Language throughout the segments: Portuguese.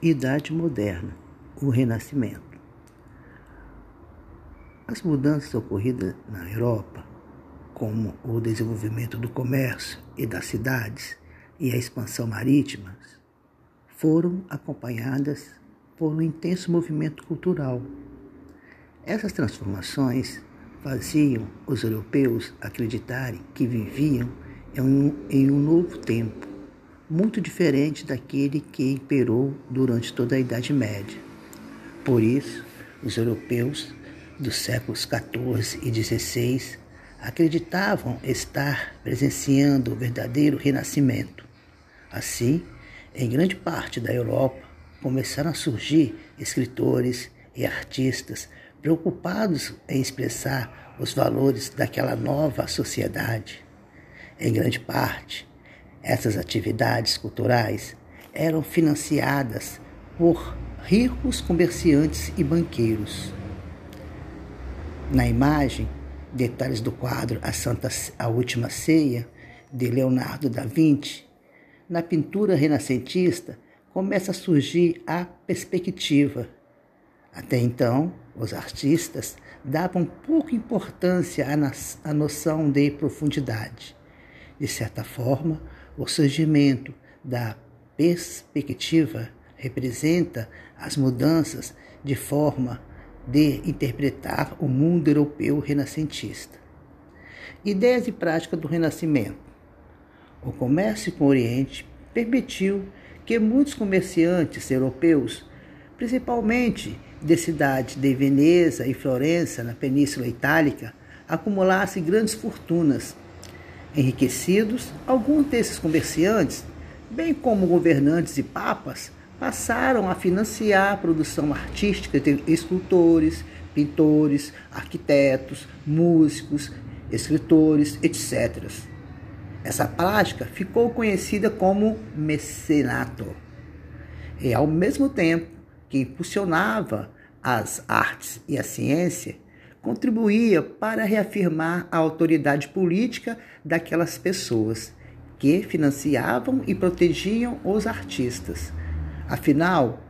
Idade Moderna, o Renascimento. As mudanças ocorridas na Europa, como o desenvolvimento do comércio e das cidades e a expansão marítima, foram acompanhadas por um intenso movimento cultural. Essas transformações faziam os europeus acreditarem que viviam em um, em um novo tempo muito diferente daquele que imperou durante toda a Idade Média. Por isso, os europeus dos séculos XIV e XVI acreditavam estar presenciando o verdadeiro renascimento. Assim, em grande parte da Europa, começaram a surgir escritores e artistas preocupados em expressar os valores daquela nova sociedade. Em grande parte, essas atividades culturais eram financiadas por ricos comerciantes e banqueiros. Na imagem, detalhes do quadro A Santa a Última Ceia de Leonardo da Vinci, na pintura renascentista começa a surgir a perspectiva. Até então, os artistas davam pouca importância à noção de profundidade. De certa forma, o surgimento da perspectiva representa as mudanças de forma de interpretar o mundo europeu renascentista. Ideias e prática do Renascimento. O comércio com o Oriente permitiu que muitos comerciantes europeus, principalmente de cidades de Veneza e Florença, na Península Itálica, acumulassem grandes fortunas Enriquecidos, alguns desses comerciantes, bem como governantes e papas, passaram a financiar a produção artística de escultores, pintores, arquitetos, músicos, escritores, etc. Essa prática ficou conhecida como mecenato. E ao mesmo tempo que impulsionava as artes e a ciência, contribuía para reafirmar a autoridade política daquelas pessoas que financiavam e protegiam os artistas. Afinal,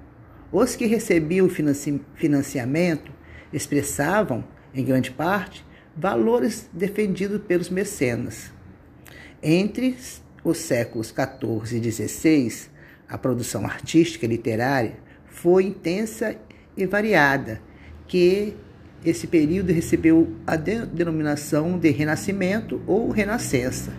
os que recebiam financiamento expressavam, em grande parte, valores defendidos pelos mecenas. Entre os séculos XIV e XVI, a produção artística e literária foi intensa e variada, que esse período recebeu a denominação de Renascimento ou Renascença.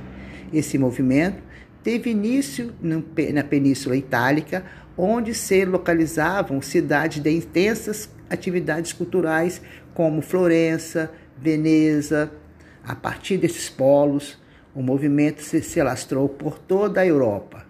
Esse movimento teve início na Península Itálica, onde se localizavam cidades de intensas atividades culturais, como Florença, Veneza. A partir desses polos, o movimento se alastrou por toda a Europa.